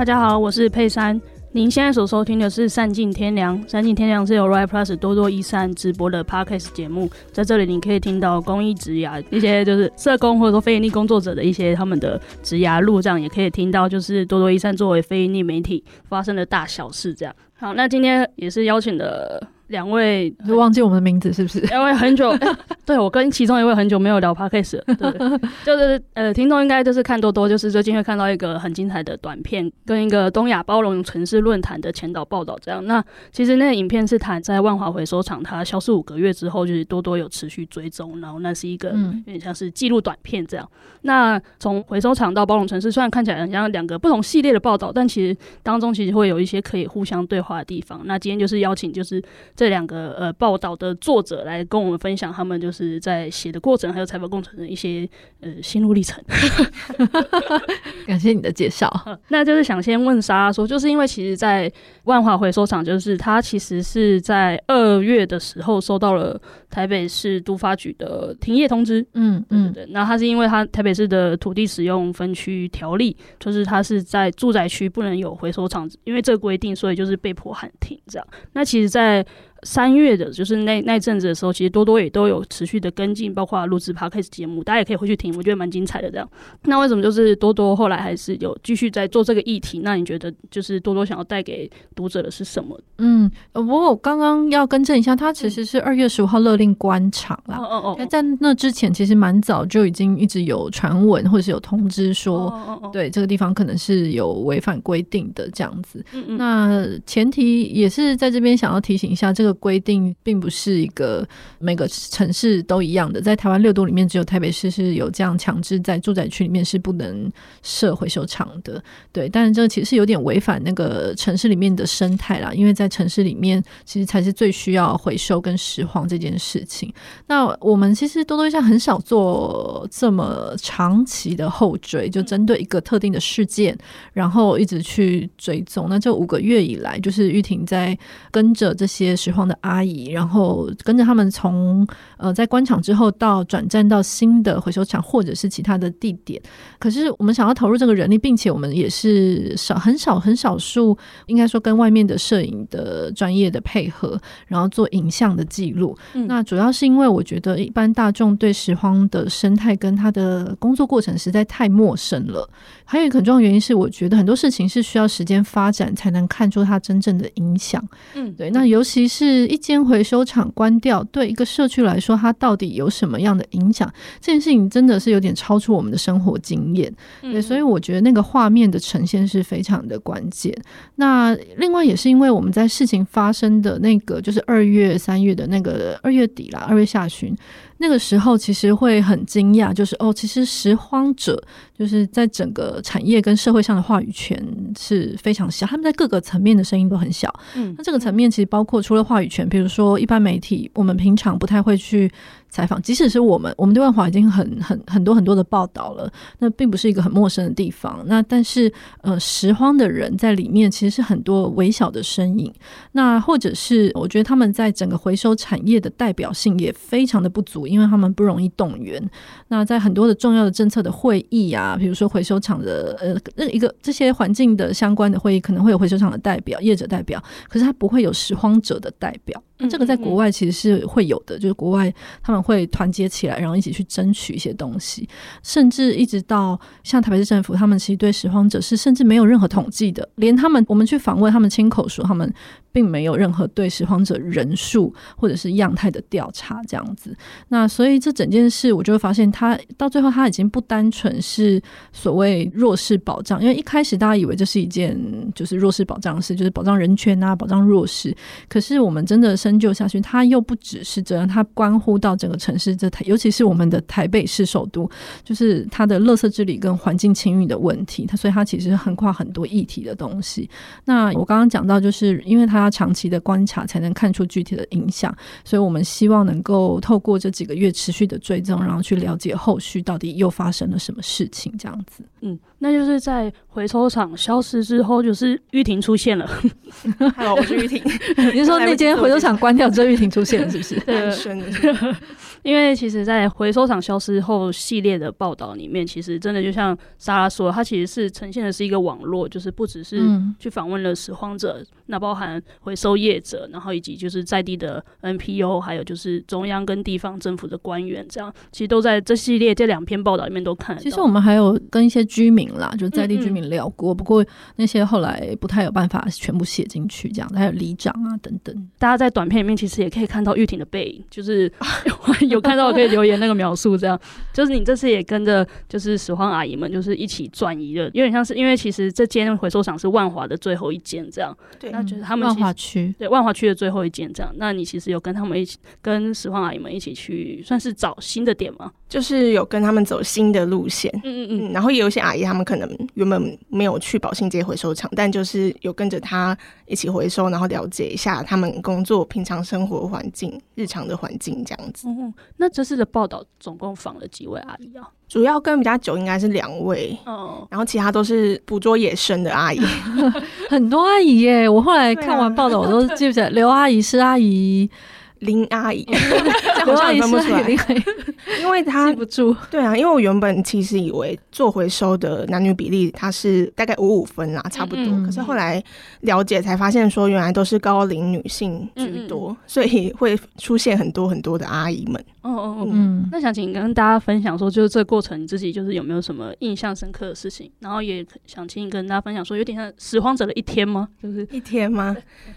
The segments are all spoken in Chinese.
大家好，我是佩珊。您现在所收听的是《善尽天良》，《善尽天良》是由 RI Plus 多多益善直播的 Podcast 节目，在这里你可以听到公益职涯一些就是社工或者说非营利工作者的一些他们的职涯路，这样也可以听到就是多多益善作为非营利媒体发生的大小事，这样。好，那今天也是邀请的。两位就忘记我们的名字是不是？两位很久，欸、对我跟其中一位很久没有聊 podcast 了，对，就是呃，听众应该就是看多多，就是最近会看到一个很精彩的短片，跟一个东亚包容城市论坛的前导报道这样。那其实那个影片是谈在万华回收厂它消失五个月之后，就是多多有持续追踪，然后那是一个有点像是记录短片这样。嗯、那从回收厂到包容城市，虽然看起来很像两个不同系列的报道，但其实当中其实会有一些可以互相对话的地方。那今天就是邀请就是。这两个呃报道的作者来跟我们分享他们就是在写的过程，还有采访过程的一些呃心路历程。感谢你的介绍。那就是想先问莎说，就是因为其实，在万华回收厂，就是他其实是在二月的时候收到了台北市都发局的停业通知。嗯嗯，对。那他是因为他台北市的土地使用分区条例，就是他是在住宅区不能有回收厂，因为这个规定，所以就是被迫喊停这样。那其实，在三月的，就是那那阵子的时候，其实多多也都有持续的跟进，包括录制 Podcast 节目，大家也可以回去听，我觉得蛮精彩的。这样，那为什么就是多多后来还是有继续在做这个议题？那你觉得就是多多想要带给读者的是什么？嗯，不过我刚刚要更正一下，他其实是二月十五号勒令关场啦。哦哦哦，在那之前，其实蛮早就已经一直有传闻或者是有通知说，对这个地方可能是有违反规定的这样子。嗯嗯，那前提也是在这边想要提醒一下这个。规定并不是一个每个城市都一样的，在台湾六都里面，只有台北市是有这样强制在住宅区里面是不能设回收厂的。对，但是这其实有点违反那个城市里面的生态啦，因为在城市里面其实才是最需要回收跟拾荒这件事情。那我们其实多多一下很少做这么长期的后追，就针对一个特定的事件，然后一直去追踪。那这五个月以来，就是玉婷在跟着这些拾荒的阿姨，然后跟着他们从呃在官场之后到转战到新的回收厂或者是其他的地点。可是我们想要投入这个人力，并且我们也是少很少很少数，应该说跟外面的摄影的专业的配合，然后做影像的记录。嗯、那主要是因为我觉得一般大众对拾荒的生态跟他的工作过程实在太陌生了。还有一个很重要的原因是，我觉得很多事情是需要时间发展才能看出它真正的影响。嗯，对。那尤其是。是一间回收厂关掉，对一个社区来说，它到底有什么样的影响？这件事情真的是有点超出我们的生活经验，对，所以我觉得那个画面的呈现是非常的关键。那另外也是因为我们在事情发生的那个，就是二月、三月的那个二月底啦，二月下旬。那个时候其实会很惊讶，就是哦，其实拾荒者就是在整个产业跟社会上的话语权是非常小，他们在各个层面的声音都很小。嗯，那这个层面其实包括除了话语权，比如说一般媒体，我们平常不太会去。采访，即使是我们，我们对万华已经很很很多很多的报道了，那并不是一个很陌生的地方。那但是，呃，拾荒的人在里面其实是很多微小的身影。那或者是，我觉得他们在整个回收产业的代表性也非常的不足，因为他们不容易动员。那在很多的重要的政策的会议啊，比如说回收厂的呃那一个这些环境的相关的会议，可能会有回收厂的代表、业者代表，可是他不会有拾荒者的代表。这个在国外其实是会有的，就是国外他们会团结起来，然后一起去争取一些东西，甚至一直到像台北市政府，他们其实对拾荒者是甚至没有任何统计的，连他们我们去访问，他们亲口说他们。并没有任何对拾荒者人数或者是样态的调查这样子，那所以这整件事我就会发现，他到最后他已经不单纯是所谓弱势保障，因为一开始大家以为这是一件就是弱势保障的事，就是保障人权啊，保障弱势。可是我们真的深究下去，他又不只是这样，他关乎到整个城市这台，尤其是我们的台北市首都，就是它的垃圾治理跟环境清运的问题。它所以它其实横跨很多议题的东西。那我刚刚讲到，就是因为它。要长期的观察才能看出具体的影响，所以我们希望能够透过这几个月持续的追踪，然后去了解后续到底又发生了什么事情。这样子，嗯，那就是在回收厂消失之后，就是玉婷出现了。好，我是玉婷。您说那间回收厂关掉之后，玉婷出现了，是不是？对，因为其实，在回收厂消失后系列的报道里面，其实真的就像莎拉说，它其实是呈现的是一个网络，就是不只是去访问了拾荒者，那包含回收业者，然后以及就是在地的 NPO，还有就是中央跟地方政府的官员，这样其实都在这系列这两篇报道里面都看。其实我们还有跟一些居民啦，就在地居民聊过，嗯嗯，不过那些后来不太有办法全部写进去，这样还有里长啊等等。大家在短片里面其实也可以看到玉婷的背影，就是 有看到可以留言那个描述，这样。就是你这次也跟着就是拾荒阿姨们就是一起转移了，有点像是因为其实这间回收厂是万华的最后一间，这样对，那就是他们万华区对万华区的最后一间，这样，那你其实有跟他们一起跟拾荒阿姨们一起去算是找新的点吗？就是有跟他们走新的路线，嗯嗯嗯，然后也有一些阿姨他们可能原本没有去宝兴街回收厂，但就是有跟着他一起回收，然后了解一下他们工作平常生活环境、日常的环境这样子。嗯，那这次的报道总共访了几位阿姨啊？主要跟比较久应该是两位，嗯，然后其他都是捕捉野生的阿姨，很多阿姨耶。我后来看完报道，我都记不起来，刘阿姨、施阿姨。林阿姨，好像也分不出来，因为她记不住。对啊，因为我原本其实以为做回收的男女比例它是大概五五分啦，差不多。嗯嗯，可是后来了解才发现，说原来都是高龄女性居多，所以会出现很多很多的阿姨们。哦哦哦，嗯。那想请跟大家分享说，就是这个过程你自己就是有没有什么印象深刻的事情？然后也想请你跟大家分享说，有点像拾荒者的一天吗？就是一天吗？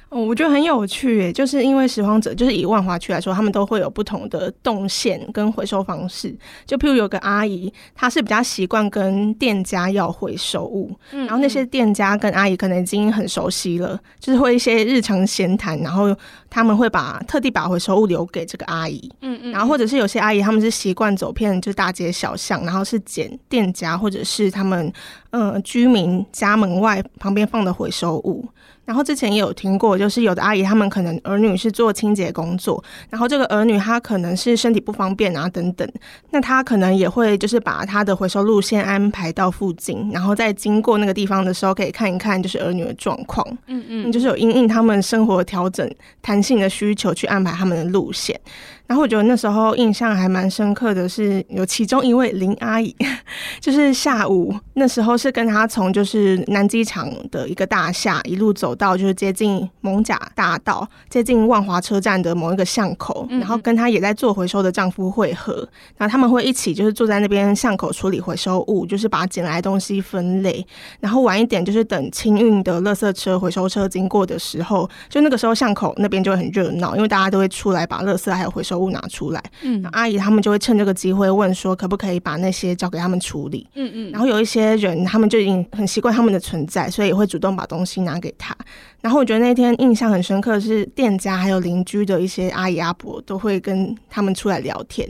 哦，我觉得很有趣诶，就是因为拾荒者就是以万华区来说，他们都会有不同的动线跟回收方式。就譬如有个阿姨，她是比较习惯跟店家要回收物，然后那些店家跟阿姨可能已经很熟悉了，就是会一些日常闲谈，然后他们会把特地把回收物留给这个阿姨，嗯嗯，然后或者是有些阿姨他们是习惯走遍就是大街小巷，然后是捡店家或者是他们呃居民家门外旁边放的回收物。然后之前也有听过，就是有的阿姨他们可能儿女是做清洁工作，然后这个儿女他可能是身体不方便啊等等，那他可能也会就是把他的回收路线安排到附近，然后在经过那个地方的时候可以看一看就是儿女的状况，嗯嗯，就是有因应他们生活调整弹性的需求去安排他们的路线。然后我觉得那时候印象还蛮深刻的是，有其中一位林阿姨，就是下午那时候是跟她从就是南机场的一个大厦一路走到就是接近蒙甲大道，接近万华车站的某一个巷口，然后跟她也在做回收的丈夫会合，然后他们会一起就是坐在那边巷口处理回收物，就是把捡来的东西分类，然后晚一点就是等清运的垃圾车、回收车经过的时候，就那个时候巷口那边就会很热闹，因为大家都会出来把垃圾还有回收物拿出来，嗯，阿姨他们就会趁这个机会问说，可不可以把那些交给他们处理，嗯嗯，然后有一些人他们就已经很习惯他们的存在，所以也会主动把东西拿给他。然后我觉得那天印象很深刻的是店家还有邻居的一些阿姨阿伯都会跟他们出来聊天。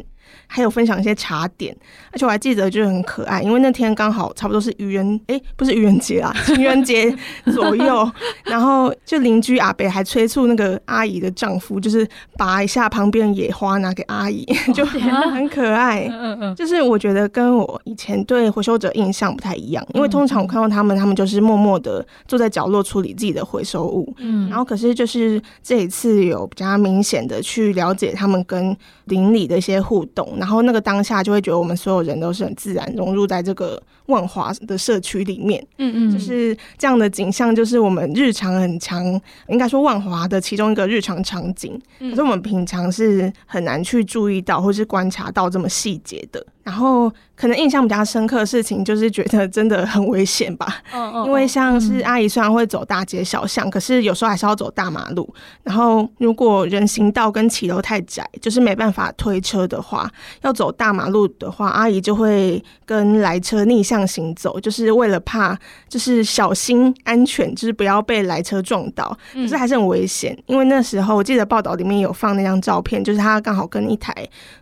还有分享一些茶点，而且我还记得就是很可爱，因为那天刚好差不多是愚人，哎、欸，不是愚人节啊，情人节 左右，然后就邻居阿北还催促那个阿姨的丈夫，就是拔一下旁边野花拿给阿姨，就很可爱。嗯嗯，就是我觉得跟我以前对回收者印象不太一样，因为通常我看到他们，他们就是默默的坐在角落处理自己的回收物，嗯，然后可是就是这一次有比较明显的去了解他们跟邻里的一些互动。然后那个当下就会觉得我们所有人都是很自然融入在这个万华的社区里面，嗯嗯，就是这样的景象，就是我们日常很强，应该说万华的其中一个日常场景，可是我们平常是很难去注意到或是观察到这么细节的。然后可能印象比较深刻的事情，就是觉得真的很危险吧。因为像是阿姨虽然会走大街小巷，可是有时候还是要走大马路。然后如果人行道跟骑楼太窄，就是没办法推车的话，要走大马路的话，阿姨就会跟来车逆向行走，就是为了怕，就是小心安全，就是不要被来车撞到。可是还是很危险，因为那时候我记得报道里面有放那张照片，就是他刚好跟一台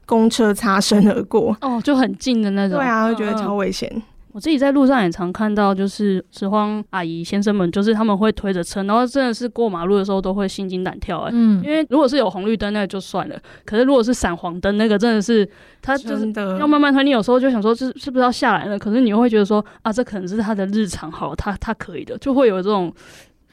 公车擦身而过。哦。就很近的那种，对啊，我觉得超危险。嗯。我自己在路上也常看到，就是拾荒阿姨先生们，就是他们会推着车，然后真的是过马路的时候都会心惊胆跳哎。嗯，因为如果是有红绿灯那个就算了，可是如果是闪黄灯那个，真的是他就是要慢慢推。你有时候就想说，是是不是要下来了？可是你又会觉得说啊，这可能是他的日常，好，他他可以的，就会有这种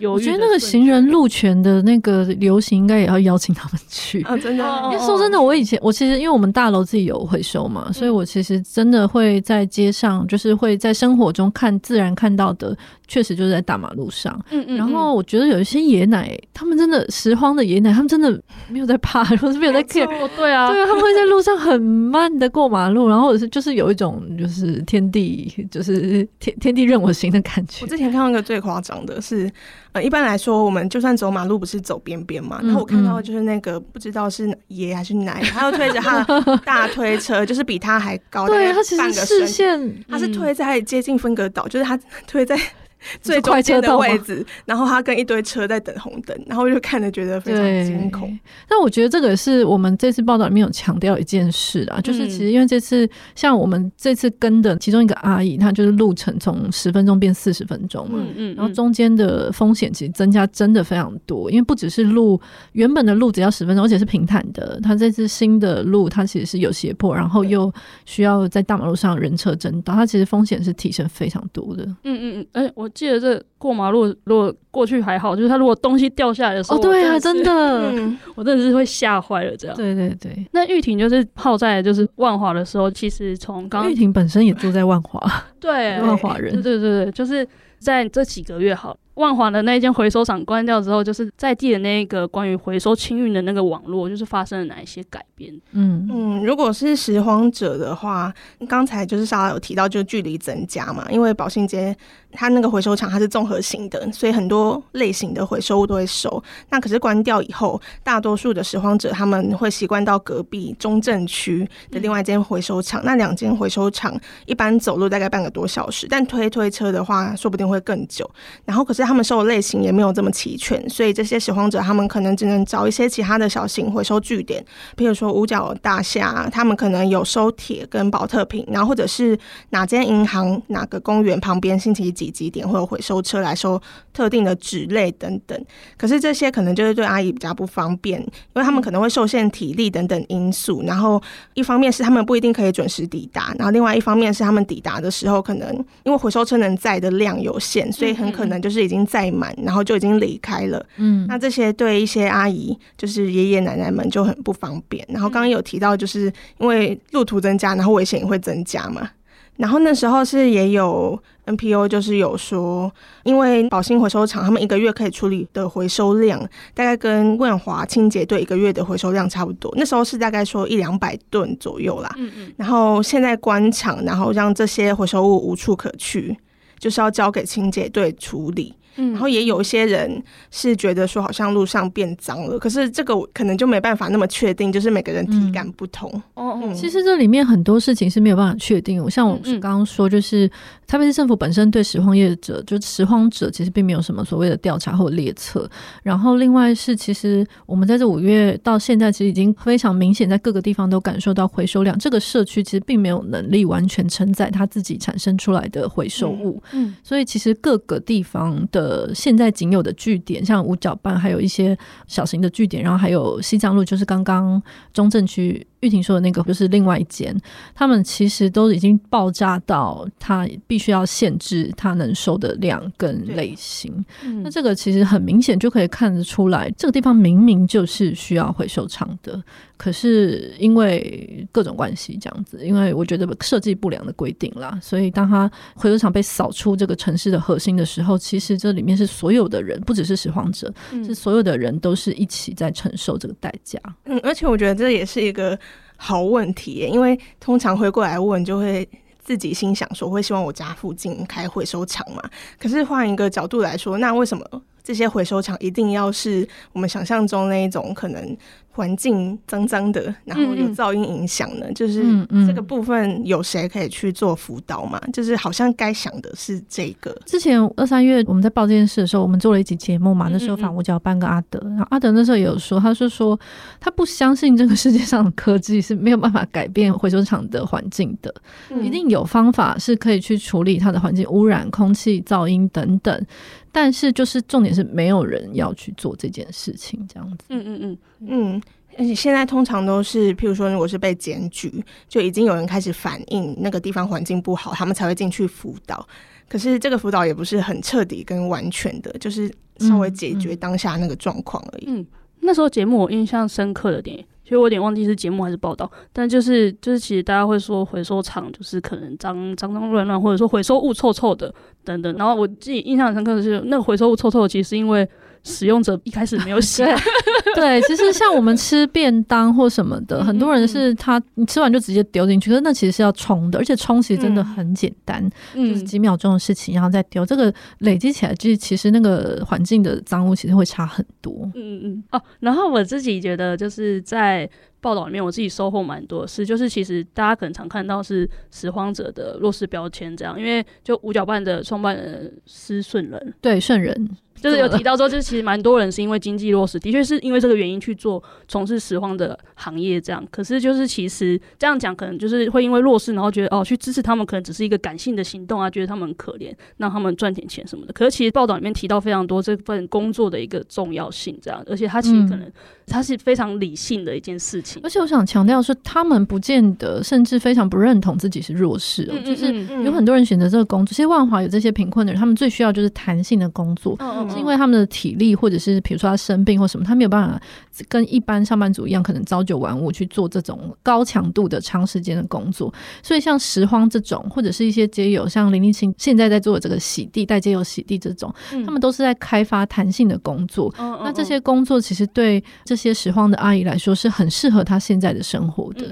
我觉得那个行人路权的那个流行，应该也要邀请他们去啊！真的，因为说真的，我以前我其实因为我们大楼自己有回收嘛，所以我其实真的会在街上，就是会在生活中看自然看到的，确实就是在大马路上。嗯嗯。然后我觉得有一些野奶，他们真的拾荒的野奶，他们真的没有在怕，或是没有在 care。对啊，对啊，他们会在路上很 慢的过马路，然后是就是有一种就是天地就是天天地任我行的感觉。我之前看到一个最夸张的是。呃，一般来说，我们就算走马路，不是走边边嘛？然后我看到就是那个不知道是爷还是奶，他又推着他的大推车，就是比他还高，对，他其实视线，他是推在接近分隔岛，就是他推在。最中间的位置，然后他跟一堆车在等红灯，然后就看着觉得非常惊恐。但我觉得这个是我们这次报道里面有强调一件事啊，嗯、就是其实因为这次像我们这次跟的其中一个阿姨，她就是路程从十分钟变四十分钟嘛，嗯嗯，然后中间的风险其实增加真的非常多，因为不只是路原本的路只要十分钟，而且是平坦的，它这次新的路它其实是有斜坡，然后又需要在大马路上人车争道，它其实风险是提升非常多的。嗯嗯嗯，哎、欸、我。记得这过马路，如果过去还好，就是他如果东西掉下来的时候，哦，对啊，真的，我真的是会吓坏了。这样，对对对。那玉婷就是泡在就是万华的时候，其实从刚玉婷本身也住在万华，对，万华人，对对对，就是在这几个月好。万华的那间回收厂关掉之后，就是在地的那个关于回收清运的那个网络，就是发生了哪一些改变？嗯嗯，如果是拾荒者的话，刚才就是莎拉有提到，就距离增加嘛，因为宝信街它那个回收厂它是综合型的，所以很多类型的回收物都会收。那可是关掉以后，大多数的拾荒者他们会习惯到隔壁中正区的另外一间回收厂。嗯、那两间回收厂一般走路大概半个多小时，但推推车的话，说不定会更久。然后可是。他们收的类型也没有这么齐全，所以这些拾荒者他们可能只能找一些其他的小型回收据点，比如说五角大厦，他们可能有收铁跟宝特瓶，然后或者是哪间银行、哪个公园旁边星期几几点会有回收车来收特定的纸类等等。可是这些可能就是对阿姨比较不方便，因为他们可能会受限体力等等因素。然后一方面是他们不一定可以准时抵达，然后另外一方面是他们抵达的时候可能因为回收车能载的量有限，所以很可能就是已经。载满，然后就已经离开了。嗯，那这些对一些阿姨，就是爷爷奶奶们就很不方便。然后刚刚有提到，就是因为路途增加，然后危险也会增加嘛。然后那时候是也有 NPO，就是有说，因为宝兴回收厂他们一个月可以处理的回收量，大概跟万华清洁队一个月的回收量差不多。那时候是大概说一两百吨左右啦。嗯嗯。然后现在关厂，然后让这些回收物无处可去，就是要交给清洁队处理。然后也有一些人是觉得说，好像路上变脏了，可是这个可能就没办法那么确定，就是每个人体感不同。哦、嗯，其实这里面很多事情是没有办法确定。我像我刚刚说，就是台北市政府本身对拾荒业者，就拾荒者其实并没有什么所谓的调查或列册。然后另外是，其实我们在这五月到现在，其实已经非常明显，在各个地方都感受到回收量。这个社区其实并没有能力完全承载它自己产生出来的回收物。嗯，所以其实各个地方的。呃，现在仅有的据点，像五角半，还有一些小型的据点，然后还有西藏路，就是刚刚中正区。玉婷说的那个就是另外一间，他们其实都已经爆炸到，他必须要限制他能收的量跟类型。嗯、那这个其实很明显就可以看得出来，这个地方明明就是需要回收厂的，可是因为各种关系这样子，因为我觉得设计不良的规定啦，所以当他回收厂被扫出这个城市的核心的时候，其实这里面是所有的人，不只是拾荒者，嗯、是所有的人都是一起在承受这个代价。嗯，而且我觉得这也是一个。好问题，因为通常会过来问，就会自己心想说，会希望我家附近开会收场嘛？可是换一个角度来说，那为什么这些回收厂一定要是我们想象中那一种可能？环境脏脏的，然后有噪音影响呢，嗯、就是这个部分有谁可以去做辅导嘛？嗯、就是好像该想的是这个。之前二三月我们在报这件事的时候，我们做了一集节目嘛，那时候反五角半个阿德，然后阿德那时候也有说，他是说他不相信这个世界上的科技是没有办法改变回收厂的环境的，嗯、一定有方法是可以去处理它的环境污染、空气、噪音等等。但是，就是重点是没有人要去做这件事情，这样子。嗯嗯嗯嗯，而且现在通常都是，譬如说，如果是被检举，就已经有人开始反映那个地方环境不好，他们才会进去辅导。可是这个辅导也不是很彻底跟完全的，就是稍微解决当下那个状况而已。嗯，那时候节目我印象深刻的点，其实我有点忘记是节目还是报道，但就是就是其实大家会说回收厂就是可能脏脏脏乱乱，或者说回收物臭臭的等等。然后我自己印象深刻的是，那个回收物臭臭的，其实是因为。使用者一开始没有洗，对，其实像我们吃便当或什么的，很多人是他你吃完就直接丢进去，可是那其实是要冲的，而且冲其实真的很简单，嗯、就是几秒钟的事情，然后再丢，这个累积起来，就其实那个环境的脏污其实会差很多。嗯嗯哦，然后我自己觉得就是在报道里面，我自己收获蛮多的是，就是其实大家可能常看到是拾荒者的弱势标签这样，因为就五角半的创办人施顺仁，对顺仁。就是有提到说，就是其实蛮多人是因为经济弱势，的确是因为这个原因去做从事拾荒的行业这样。可是就是其实这样讲，可能就是会因为弱势，然后觉得哦，去支持他们可能只是一个感性的行动啊，觉得他们很可怜，让他们赚点钱什么的。可是其实报道里面提到非常多这份工作的一个重要性，这样，而且他其实可能他是非常理性的一件事情。而且我想强调是，他们不见得甚至非常不认同自己是弱势哦，就是有很多人选择这个工作。其实万华有这些贫困的人，他们最需要就是弹性的工作。是因为他们的体力，或者是比如说他生病或什么，他没有办法跟一般上班族一样，可能朝九晚五去做这种高强度的长时间的工作。所以像拾荒这种，或者是一些街友，像林立清现在在做的这个洗地带街友洗地这种，他们都是在开发弹性的工作。那这些工作其实对这些拾荒的阿姨来说是很适合她现在的生活的。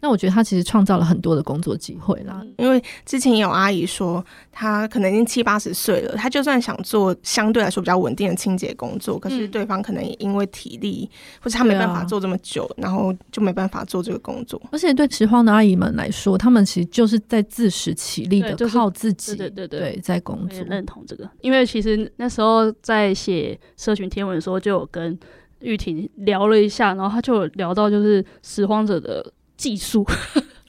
那我觉得她其实创造了很多的工作机会啦。因为之前有阿姨说，她可能已经七八十岁了，她就算想做相对来说比较稳定的清洁工作，可是对方可能也因为体力，嗯、或者他没办法做这么久，啊、然后就没办法做这个工作。而且对拾荒的阿姨们来说，他们其实就是在自食其力的，靠自己，对对对，对，在工作。认同这个，因为其实那时候在写社群天文的时候，就有跟玉婷聊了一下，然后他就有聊到就是拾荒者的技术。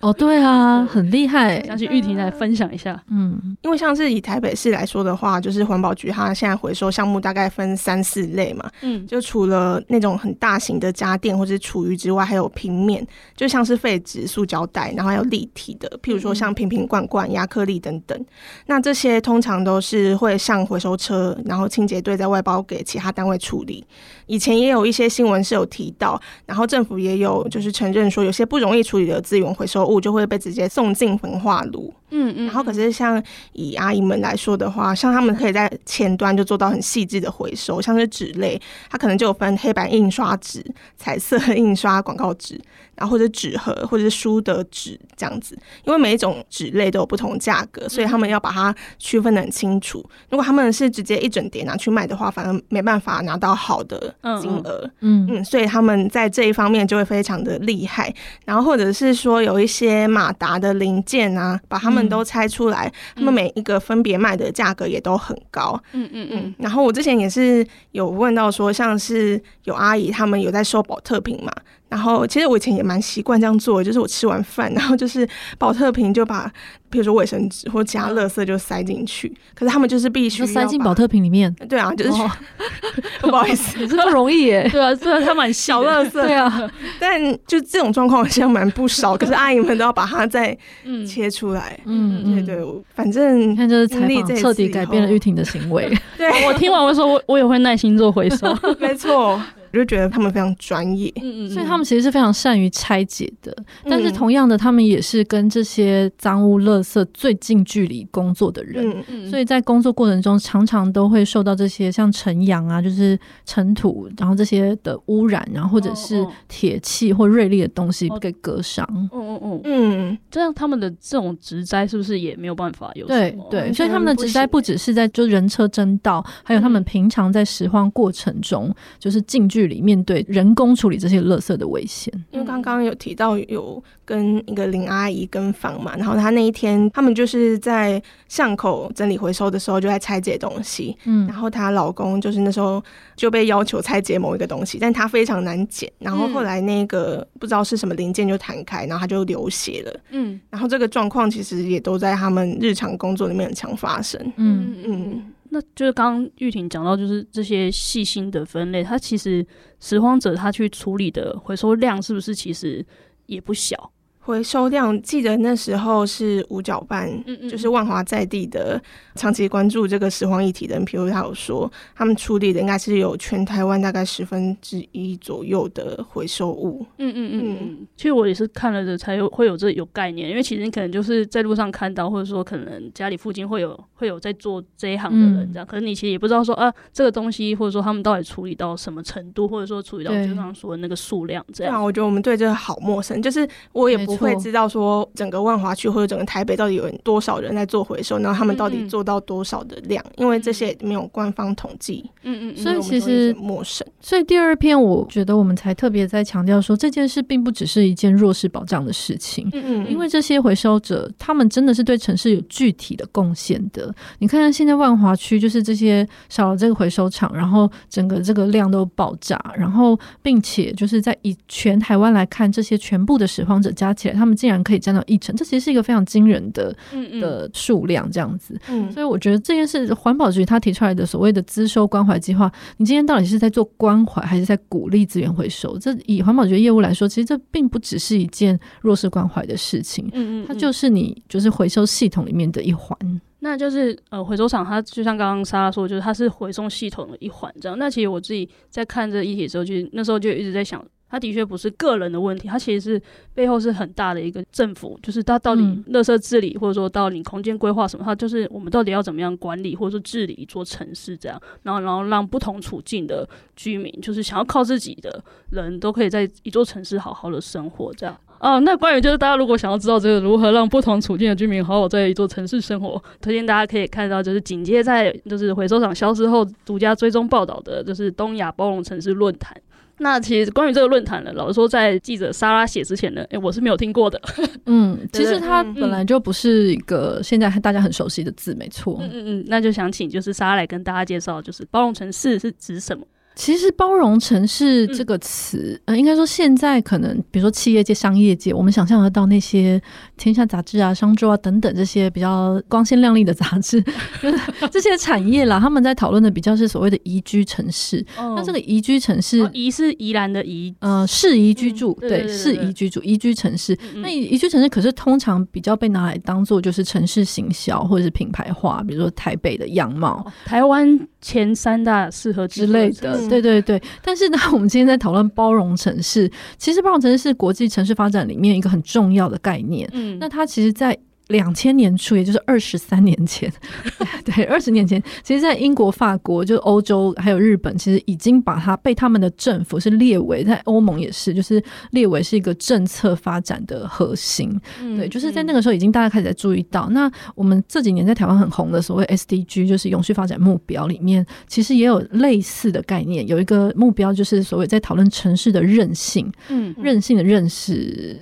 哦，对啊，很厉害。想请玉婷来分享一下。嗯，因为像是以台北市来说的话，就是环保局它现在回收项目大概分三四类嘛。嗯，就除了那种很大型的家电或者厨余之外，还有平面，就像是废纸、塑胶袋，然后还有立体的，譬如说像瓶瓶罐罐、亚克力等等。那这些通常都是会上回收车，然后清洁队在外包给其他单位处理。以前也有一些新闻是有提到，然后政府也有就是承认说，有些不容易处理的资源回收物就会被直接送进焚化炉。嗯嗯。然后可是像以阿姨们来说的话，像他们可以在前端就做到很细致的回收，像是纸类，它可能就有分黑白印刷纸、彩色印刷广告纸，然后或者纸盒或者是书的纸这样子。因为每一种纸类都有不同价格，所以他们要把它区分的很清楚。如果他们是直接一整叠拿去卖的话，反而没办法拿到好的。金额，嗯嗯，所以他们在这一方面就会非常的厉害。然后或者是说有一些马达的零件啊，把他们都拆出来，他们每一个分别卖的价格也都很高。嗯嗯嗯。然后我之前也是有问到说，像是有阿姨他们有在收保特瓶嘛。然后，其实我以前也蛮习惯这样做，就是我吃完饭，然后就是保特瓶就把，比如说卫生纸或其他垃圾就塞进去。可是他们就是必须塞进保特瓶里面。对啊，就是、哦、不好意思，这不容易耶。对啊，虽然它蛮小垃圾。对啊，但就这种状况好像蛮不少。可是阿姨们都要把它再切出来。嗯，对对，反正看就是采访彻底改变了玉婷的行为。对，我听完我说我我也会耐心做回收。没错。我就觉得他们非常专业，嗯嗯，所以他们其实是非常善于拆解的。但是同样的，他们也是跟这些脏污、垃圾最近距离工作的人，嗯嗯，所以在工作过程中，常常都会受到这些像尘扬啊，就是尘土，然后这些的污染，然后或者是铁器或锐利的东西给割伤。嗯嗯嗯。嗯，这样他们的这种植栽是不是也没有办法有？对对，所以他们的植栽不只是在就人车争道，还有他们平常在拾荒过程中，就是近距离面对人工处理这些垃圾的危险，因为刚刚有提到有跟一个林阿姨跟房嘛，然后她那一天他们就是在巷口整理回收的时候就在拆解东西，嗯，然后她老公就是那时候就被要求拆解某一个东西，但他非常难剪，然后后来那个不知道是什么零件就弹开，然后他就流血了，嗯，然后这个状况其实也都在他们日常工作里面很常发生，嗯。嗯。那就是刚刚玉婷讲到，就是这些细心的分类，它其实拾荒者他去处理的回收量是不是其实也不小？回收量，记得那时候是五角半，嗯嗯，就是万华在地的长期关注这个拾荒议题的人，比如他有说，他们处理的应该是有全台湾大概十分之一左右的回收物。嗯嗯嗯嗯，其实我也是看了的才有会有这有概念，因为其实你可能就是在路上看到，或者说可能家里附近会有会有在做这一行的人这样，嗯、可是你其实也不知道说啊这个东西或者说他们到底处理到什么程度，或者说处理到就像说的那个数量这样。对啊，我觉得我们对这个好陌生，就是我也不。不会知道说整个万华区或者整个台北到底有多少人在做回收，然后他们到底做到多少的量，嗯、因为这些没有官方统计。嗯嗯，所以其实陌生。所以第二篇我觉得我们才特别在强调说，这件事并不只是一件弱势保障的事情。嗯嗯，因为这些回收者他们真的是对城市有具体的贡献的。你看看现在万华区就是这些少了这个回收厂，然后整个这个量都爆炸，然后并且就是在以全台湾来看，这些全部的拾荒者加起来。他们竟然可以占到一成，这其实是一个非常惊人的的数量，这样子。嗯，所以我觉得这件事，环保局他提出来的所谓的资收关怀计划，你今天到底是在做关怀，还是在鼓励资源回收？这以环保局的业务来说，其实这并不只是一件弱势关怀的事情。嗯嗯，它就是你就是回收系统里面的一环。那就是呃，回收厂它就像刚刚莎莎说，就是它是回收系统的一环，这样。那其实我自己在看这个议题的时候，就那时候就一直在想。它的确不是个人的问题，它其实是背后是很大的一个政府，就是它到底垃圾治理，或者说到你空间规划什么，它就是我们到底要怎么样管理或者说治理一座城市这样，然后然后让不同处境的居民，就是想要靠自己的人都可以在一座城市好好的生活这样。哦，那关于就是大家如果想要知道这个如何让不同处境的居民好好在一座城市生活，推荐大家可以看到就是紧接在就是回收厂消失后独家追踪报道的，就是东亚包容城市论坛。那其实关于这个论坛呢，老实说，在记者莎拉写之前呢，诶、欸，我是没有听过的。嗯，其实它本来就不是一个现在大家很熟悉的字，没错。嗯嗯嗯，那就想请就是莎拉来跟大家介绍，就是包容城市是指什么？其实“包容城市”这个词，嗯、呃，应该说现在可能，比如说企业界、商业界，我们想象得到那些《天下》杂志啊、商周啊等等这些比较光鲜亮丽的杂志，这些产业啦，他们在讨论的比较是所谓的宜居城市。哦、那这个宜居城市，宜是宜兰的宜，呃，适宜居住，嗯、对，适宜居住，宜居城市。嗯、那宜居城市可是通常比较被拿来当做就是城市行销或者是品牌化，比如说台北的样貌，哦、台湾前三大适合之类的。对对对，但是呢，我们今天在讨论包容城市，其实包容城市是国际城市发展里面一个很重要的概念。嗯，那它其实，在两千年初，也就是二十三年前，对，二十年前，其实，在英国、法国，就是欧洲还有日本，其实已经把它被他们的政府是列为，在欧盟也是，就是列为是一个政策发展的核心。嗯、对，就是在那个时候，已经大家开始在注意到。嗯、那我们这几年在台湾很红的所谓 SDG，就是永续发展目标里面，其实也有类似的概念，有一个目标就是所谓在讨论城市的韧性。嗯，韧性的韧是。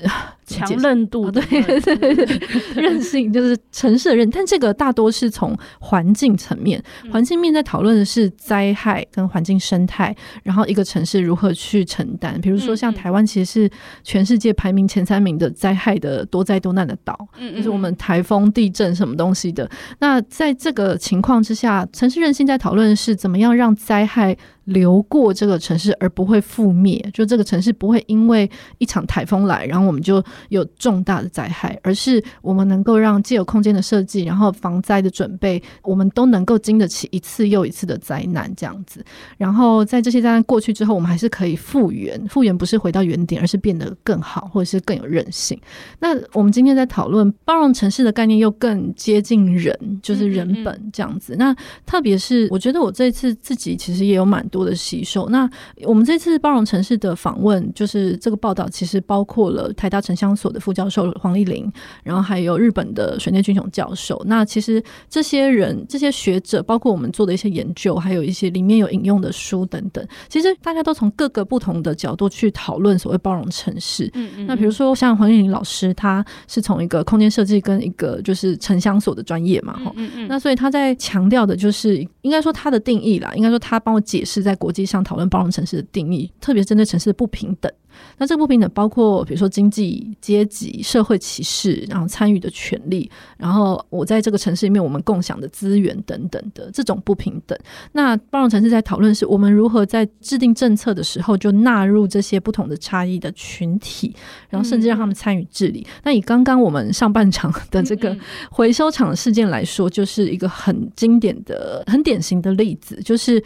强韧度，对对对，韧性就是城市的韧，但这个大多是从环境层面，环境面在讨论的是灾害跟环境生态，然后一个城市如何去承担。比如说，像台湾其实是全世界排名前三名的灾害的多灾多难的岛，就是我们台风、地震什么东西的。那在这个情况之下，城市韧性在讨论的是怎么样让灾害。流过这个城市而不会覆灭，就这个城市不会因为一场台风来，然后我们就有重大的灾害，而是我们能够让既有空间的设计，然后防灾的准备，我们都能够经得起一次又一次的灾难这样子。然后在这些灾难过去之后，我们还是可以复原，复原不是回到原点，而是变得更好，或者是更有韧性。那我们今天在讨论包容城市的概念，又更接近人，就是人本这样子。嗯嗯嗯，那特别是我觉得我这次自己其实也有蛮多。的吸收。那我们这次包容城市的访问，就是这个报道，其实包括了台大城乡所的副教授黄丽玲，然后还有日本的水内俊雄教授。那其实这些人、这些学者，包括我们做的一些研究，还有一些里面有引用的书等等，其实大家都从各个不同的角度去讨论所谓包容城市。嗯嗯。那比如说像黄丽玲老师，他是从一个空间设计跟一个就是城乡所的专业嘛，哈。嗯嗯。那所以他在强调的就是，应该说他的定义啦，应该说他帮我解释在国际上讨论包容城市的定义，特别针对城市的不平等。那这个不平等包括，比如说经济阶级、社会歧视，然后参与的权利，然后我在这个城市里面我们共享的资源等等的这种不平等。那包容城市在讨论是我们如何在制定政策的时候就纳入这些不同的差异的群体，然后甚至让他们参与治理。嗯、那以刚刚我们上半场的这个回收场的事件来说，就是一个很经典的、很典型的例子，就是。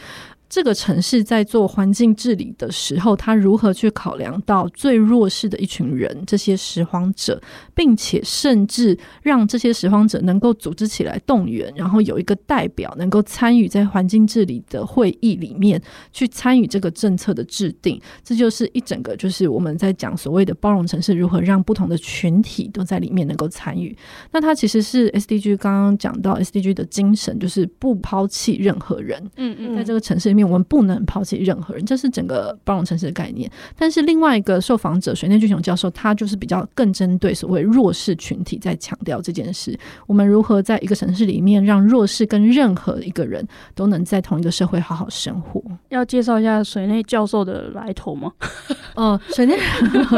这个城市在做环境治理的时候，他如何去考量到最弱势的一群人，这些拾荒者，并且甚至让这些拾荒者能够组织起来动员，然后有一个代表能够参与在环境治理的会议里面去参与这个政策的制定。这就是一整个，就是我们在讲所谓的包容城市，如何让不同的群体都在里面能够参与。那它其实是 SDG 刚刚讲到 SDG 的精神，就是不抛弃任何人。嗯嗯，在这个城市里面。我们不能抛弃任何人，这是整个包容城市的概念。但是另外一个受访者水内俊雄教授，他就是比较更针对所谓弱势群体，在强调这件事：我们如何在一个城市里面，让弱势跟任何一个人都能在同一个社会好好生活。要介绍一下水内教授的来头吗？哦，水内，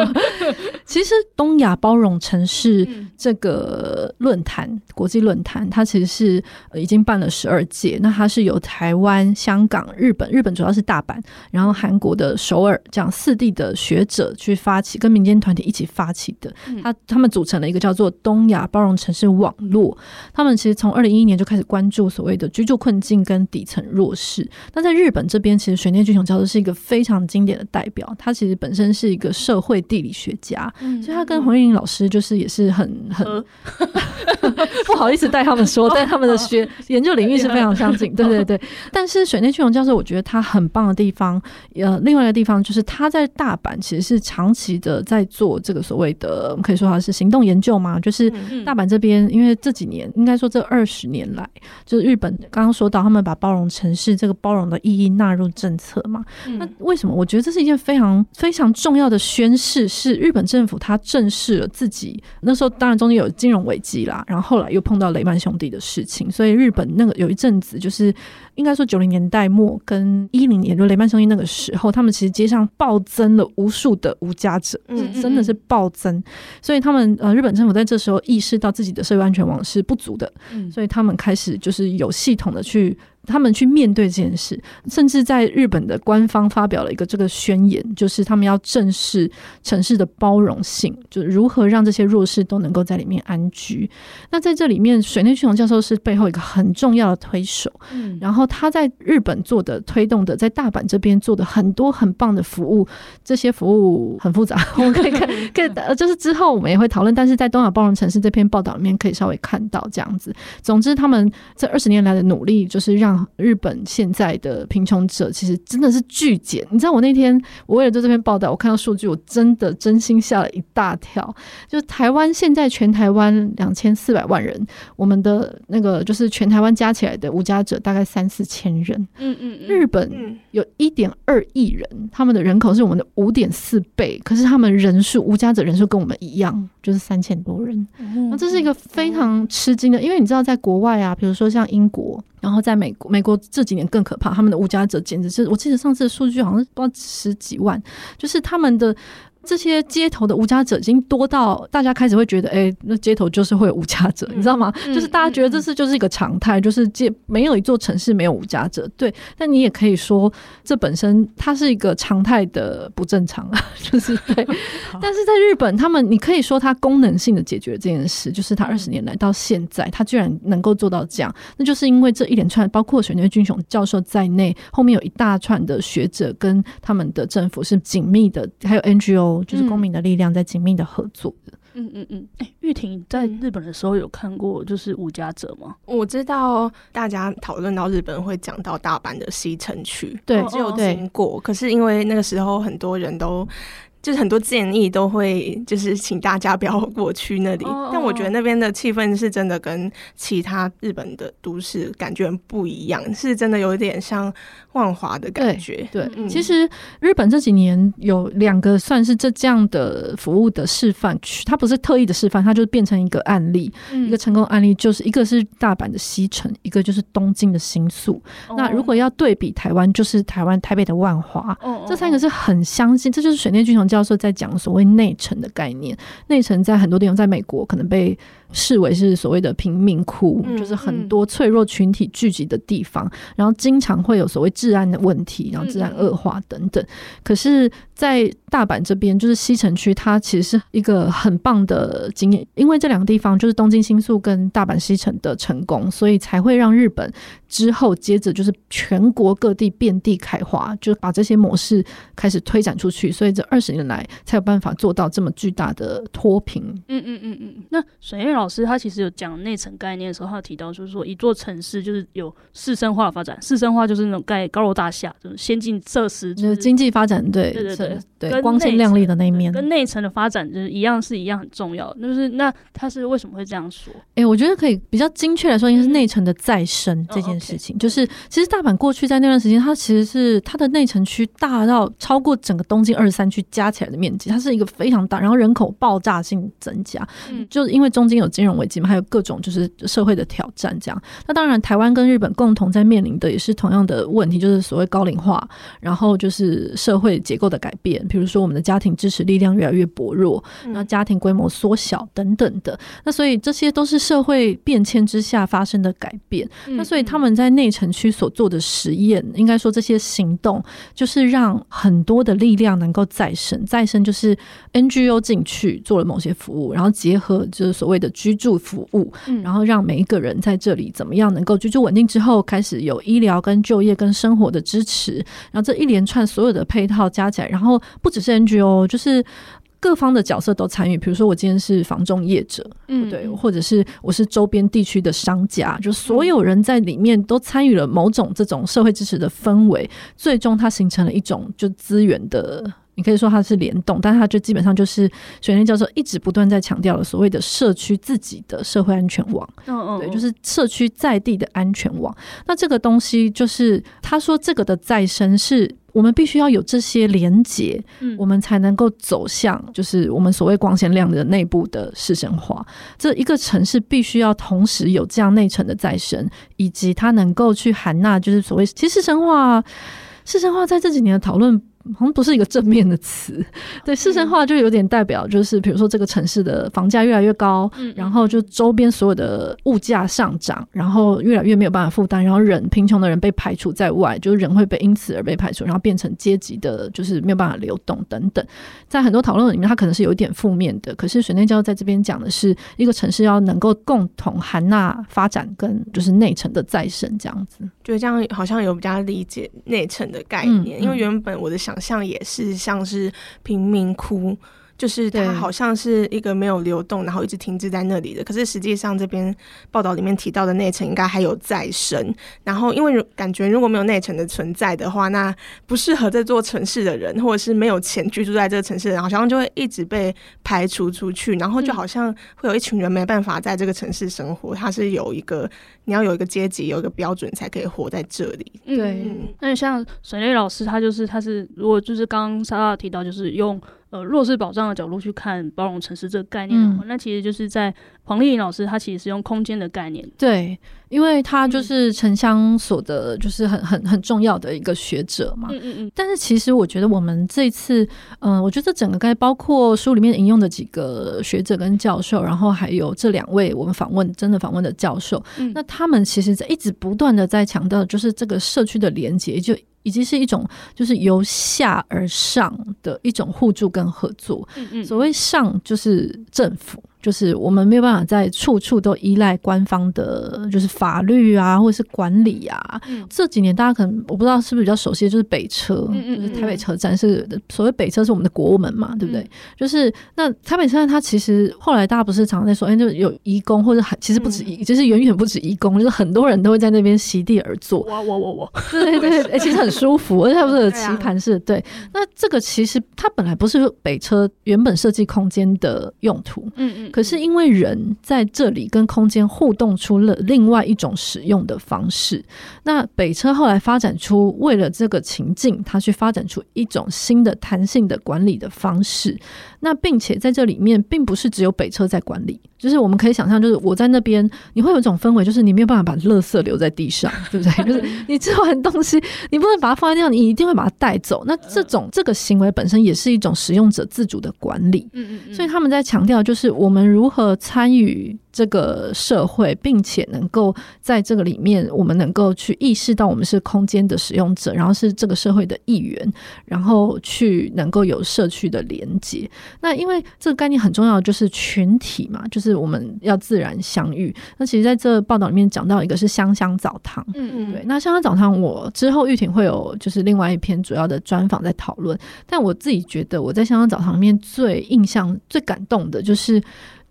其实东亚包容城市这个论坛，嗯、国际论坛，它其实是已经办了十二届。那它是由台湾、香港、日本日本主要是大阪，然后韩国的首尔这样四地的学者去发起，跟民间团体一起发起的。他他们组成了一个叫做东亚包容城市网络。他们其实从二零一一年就开始关注所谓的居住困境跟底层弱势。那在日本这边，其实水内俊雄教授是一个非常经典的代表。他其实本身是一个社会地理学家，所以他跟黄玉玲老师就是也是很很不好意思带他们说，但他们的学研究领域是非常相近。对对对，但是水内俊雄教授，我觉得他很棒的地方，呃，另外一个地方就是他在大阪其实是长期的在做这个所谓的，我们可以说他是行动研究嘛，就是大阪这边，因为这几年应该说这二十年来，就是日本刚刚说到他们把包容城市这个包容的意义纳入政策嘛，那为什么？我觉得这是一件非常非常重要的宣誓，是日本政府他正视了自己那时候，当然中间有金融危机啦，然后后来又碰到雷曼兄弟的事情，所以日本那个有一阵子就是应该说九零年代末跟一零年，就雷曼兄弟那个时候，他们其实街上暴增了无数的无家者，是真的是暴增。所以他们呃，日本政府在这时候意识到自己的社会安全网是不足的，所以他们开始就是有系统的去。他们去面对这件事，甚至在日本的官方发表了一个这个宣言，就是他们要正视城市的包容性，就是如何让这些弱势都能够在里面安居。那在这里面，水内俊雄教授是背后一个很重要的推手。嗯，然后他在日本做的推动的，在大阪这边做的很多很棒的服务，这些服务很复杂，我们可以看，可以就是之后我们也会讨论。但是在东亚包容城市这篇报道里面，可以稍微看到这样子。总之，他们这二十年来的努力，就是让日本现在的贫穷者其实真的是巨减。你知道，我那天我为了做这篇报道，我看到数据，我真的真心吓了一大跳。就台湾现在全台湾两千四百万人，我们的那个就是全台湾加起来的无家者大概三四千人。嗯嗯，日本有一点二亿人，他们的人口是我们的五点四倍，可是他们人数无家者人数跟我们一样，就是三千多人。那这是一个非常吃惊的，因为你知道，在国外啊，比如说像英国。然后在美国，美国这几年更可怕，他们的无家者简直是，我记得上次的数据好像是不知道十几万，就是他们的。这些街头的无家者已经多到大家开始会觉得，哎，那街头就是会有无家者，你知道吗？就是大家觉得这是就是一个常态，就是街没有一座城市没有无家者。对，但你也可以说，这本身它是一个常态的不正常啊，就是对。但是在日本，他们你可以说它功能性的解决这件事，就是它二十年来到现在，它居然能够做到这样，那就是因为这一连串，包括水内俊雄教授在内，后面有一大串的学者跟他们的政府是紧密的，还有 NGO。就是公民的力量在紧密的合作的。嗯嗯嗯。哎、欸，玉婷在日本的时候有看过就是无家者吗？我知道大家讨论到日本会讲到大阪的西城区，对，只有经过。可是因为那个时候很多人都。就是很多建议都会就是请大家不要过去那里。哦、但我觉得那边的气氛是真的跟其他日本的都市感觉不一样，是真的有一点像万华的感觉。对，其实日本这几年有两个算是这这样的服务的示范区，它不是特意的示范，它就变成一个案例，嗯、一个成功案例，就是一个是大阪的西城，一个就是东京的新宿。哦、那如果要对比台湾，就是台湾台北的万华，哦、这三个是很相近，这就是水内俊雄教授在讲所谓内城的概念。内城在很多地方，在美国可能被视为是所谓的贫民窟，嗯、就是很多脆弱群体聚集的地方，嗯、然后经常会有所谓治安的问题，然后治安恶化等等。嗯、可是，在大阪这边，就是西城区，它其实是一个很棒的经验，因为这两个地方就是东京新宿跟大阪西城的成功，所以才会让日本之后接着就是全国各地遍地开花，就把这些模式开始推展出去，所以这二十年来才有办法做到这么巨大的脱贫。嗯嗯嗯嗯。那水内老师他其实有讲内层概念的时候，他有提到就是说，一座城市就是有市生化的发展，市生化就是那种盖高楼大厦，就是先进设施，就是经济发展，对对对对。对光鲜亮丽的那一面，跟内层的发展就是一样，是一样很重要。就是那他是为什么会这样说？哎、欸，我觉得可以比较精确来说，应该是内层的再生这件事情。嗯、就是其实大阪过去在那段时间，它其实是它的内城区大到超过整个东京二十三区加起来的面积，它是一个非常大，然后人口爆炸性增加。嗯，就是因为中间有金融危机嘛，还有各种就是社会的挑战这样。那当然，台湾跟日本共同在面临的也是同样的问题，就是所谓高龄化，然后就是社会结构的改变，比如说我们的家庭支持力量越来越薄弱，那家庭规模缩小等等的，那所以这些都是社会变迁之下发生的改变。那所以他们在内城区所做的实验，应该说这些行动，就是让很多的力量能够再生。再生就是 NGO 进去做了某些服务，然后结合就是所谓的居住服务，然后让每一个人在这里怎么样能够居住稳定之后，开始有医疗跟就业跟生活的支持。然后这一连串所有的配套加起来，然后不只是 NGO，就是各方的角色都参与。比如说，我今天是房中业者，嗯，对，或者是我是周边地区的商家，就所有人在里面都参与了某种这种社会支持的氛围，最终它形成了一种就资源的，你可以说它是联动，但是它就基本上就是水内教授一直不断在强调的所谓的社区自己的社会安全网，嗯嗯，对，就是社区在地的安全网。那这个东西就是他说这个的再生是。我们必须要有这些连接，嗯，我们才能够走向就是我们所谓光鲜亮丽的内部的市神化。这一个城市必须要同时有这样内层的再生，以及它能够去含纳，就是所谓其实市神化，市神化在这几年的讨论。好像不是一个正面的词，对，士绅化就有点代表，就是比如说这个城市的房价越来越高，嗯，然后就周边所有的物价上涨，然后越来越没有办法负担，然后人贫穷的人被排除在外，就是人会被因此而被排除，然后变成阶级的，就是没有办法流动等等。在很多讨论里面，它可能是有一点负面的，可是水内教授在这边讲的是一个城市要能够共同含纳发展跟就是内城的再生这样子，觉得这样好像有比较理解内城的概念，因为原本我的想。像也是像是贫民窟。就是它好像是一个没有流动，然后一直停滞在那里的。可是实际上这边报道里面提到的内层应该还有再生。然后因为感觉如果没有内层的存在的话，那不适合这座城市的人，或者是没有钱居住在这个城市的人，好像就会一直被排除出去。然后就好像会有一群人没办法在这个城市生活。它是有一个你要有一个阶级，有一个标准才可以活在这里。对，嗯、那像水内老师，他就是他是如果就是刚刚莎莎提到，就是用。呃，弱势保障的角度去看包容城市这个概念的话，嗯、那其实就是在黄丽颖老师，他其实是用空间的概念。对，因为他就是城乡所的，就是很很很重要的一个学者嘛。嗯嗯嗯。但是其实我觉得我们这次，嗯、呃，我觉得整个该包括书里面引用的几个学者跟教授，然后还有这两位我们访问真的访问的教授，嗯、那他们其实在一直不断的在强调，就是这个社区的连接就。以及是一种就是由下而上的一种互助跟合作。嗯嗯，所谓上就是政府。就是我们没有办法在处处都依赖官方的，就是法律啊，或者是管理啊。嗯、这几年大家可能我不知道是不是比较熟悉，就是北车，嗯嗯嗯就是台北车站是所谓北车是我们的国门嘛，对不对？嗯、就是那台北车站它其实后来大家不是常常在说，哎，就有移工或者还其实不止移，就是远远不止移工，就是很多人都会在那边席地而坐。哇哇哇哇！对对对，其实很舒服，而且它不是有 棋盘式。对，那这个其实它本来不是北车原本设计空间的用途，嗯嗯，可是因为人在这里跟空间互动出了另外一种使用的方式，那北车后来发展出为了这个情境，它去发展出一种新的弹性的管理的方式。那并且在这里面，并不是只有北车在管理，就是我们可以想象，就是我在那边，你会有一种氛围，就是你没有办法把垃圾留在地上，对不对？就是你吃完东西，你不能把它放在地上，你一定会把它带走。那这种这个行为本身也是一种使用者自主的管理。嗯嗯嗯。所以他们在强调，就是我们如何参与这个社会，并且能够在这个里面，我们能够去意识到我们是空间的使用者，然后是这个社会的一员，然后去能够有社区的连接。那因为这个概念很重要，就是群体嘛，就是我们要自然相遇。那其实在这报道里面讲到一个是香香澡堂，嗯嗯，对。那香香澡堂，我之后玉婷会有就是另外一篇主要的专访在讨论。但我自己觉得我在香香澡堂里面最印象最感动的就是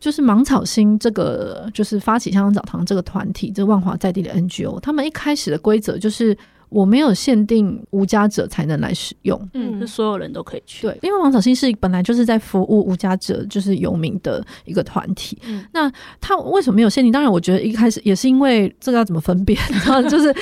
就是芒草星这个就是发起香港澡堂这个团体，这万华在地的 NGO，他们一开始的规则就是。我没有限定无家者才能来使用，嗯，是所有人都可以去。对，因为王小新是本来就是在服务无家者，就是游民的一个团体。嗯，那他为什么没有限定？当然，我觉得一开始也是因为这个要怎么分辨，就是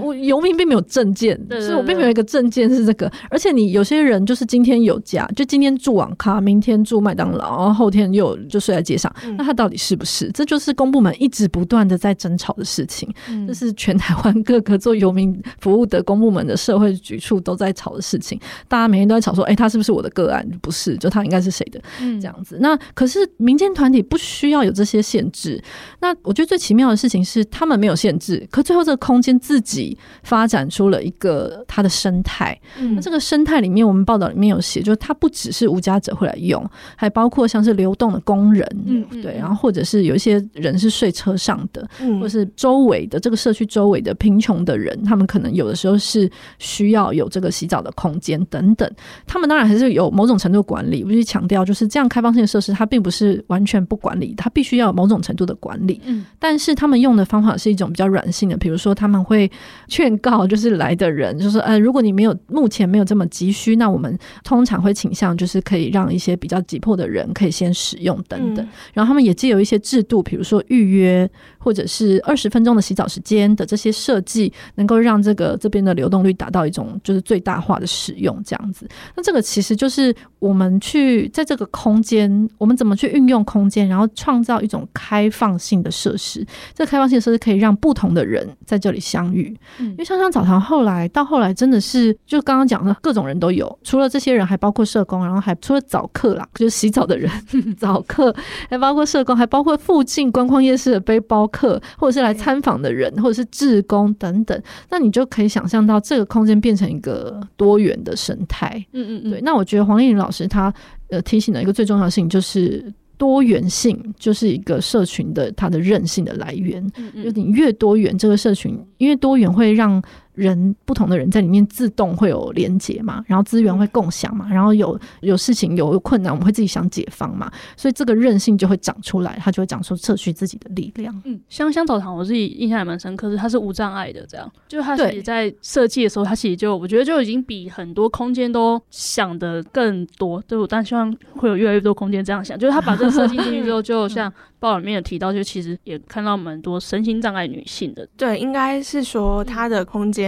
我游民并没有证件，是我并没有一个证件是这个。而且你有些人就是今天有家，就今天住网咖，明天住麦当劳，然后后天又就睡在街上，那他到底是不是？这就是公部门一直不断的在争吵的事情。这是全台湾各个做游民服务的公部门的社会局处都在吵的事情，大家每天都在吵说，哎、欸，他是不是我的个案？不是，就他应该是谁的？嗯，这样子。那可是民间团体不需要有这些限制。那我觉得最奇妙的事情是，他们没有限制，可最后这个空间自己发展出了一个它的生态。嗯，那这个生态里面，我们报道里面有写，就是它不只是无家者会来用，还包括像是流动的工人，嗯，对，然后或者是有一些人是睡车上的，嗯，或是周围的这个社区周围的贫穷的人，他们可能有的时候是需要有这个洗澡的空间等等，他们当然还是有某种程度管理。我必须强调，就是这样开放性的设施，它并不是完全不管理，它必须要有某种程度的管理。嗯，但是他们用的方法是一种比较软性的，比如说他们会劝告，就是来的人，就是呃，如果你没有目前没有这么急需，那我们通常会倾向就是可以让一些比较急迫的人可以先使用等等。然后他们也借由一些制度，比如说预约或者是二十分钟的洗澡时间的这些设计，能够让这个这边的。流动率达到一种就是最大化的使用这样子，那这个其实就是我们去在这个空间，我们怎么去运用空间，然后创造一种开放性的设施。这个开放性的设施可以让不同的人在这里相遇。嗯，因为香香澡堂后来到后来真的是就刚刚讲的各种人都有，除了这些人，还包括社工，然后还除了早客啦，就是洗澡的人，早客，还包括社工，还包括附近观光夜市的背包客，或者是来参访的人，或者是志工等等。那你就可以想象到。这个空间变成一个多元的生态，嗯嗯嗯，对。那我觉得黄丽玲老师她呃提醒的一个最重要的事情就是多元性，就是一个社群的它的韧性的来源。嗯嗯，就你越多元，这个社群因为多元会让。人不同的人在里面自动会有连接嘛，然后资源会共享嘛，然后有有事情有困难，我们会自己想解放嘛，所以这个韧性就会长出来，它就会长出社区自己的力量。嗯，香香澡堂我自己印象也蛮深刻，是它是无障碍的，这样，就它其实在设计的时候，它其实就我觉得就已经比很多空间都想的更多。对，我但希望会有越来越多空间这样想，就是他把这个设计进去之后，就像报里面有提到，就其实也看到蛮多身心障碍女性的。对，应该是说它的空间。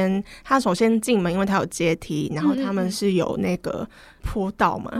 他首先进门，因为他有阶梯，然后他们是有那个。坡道嘛，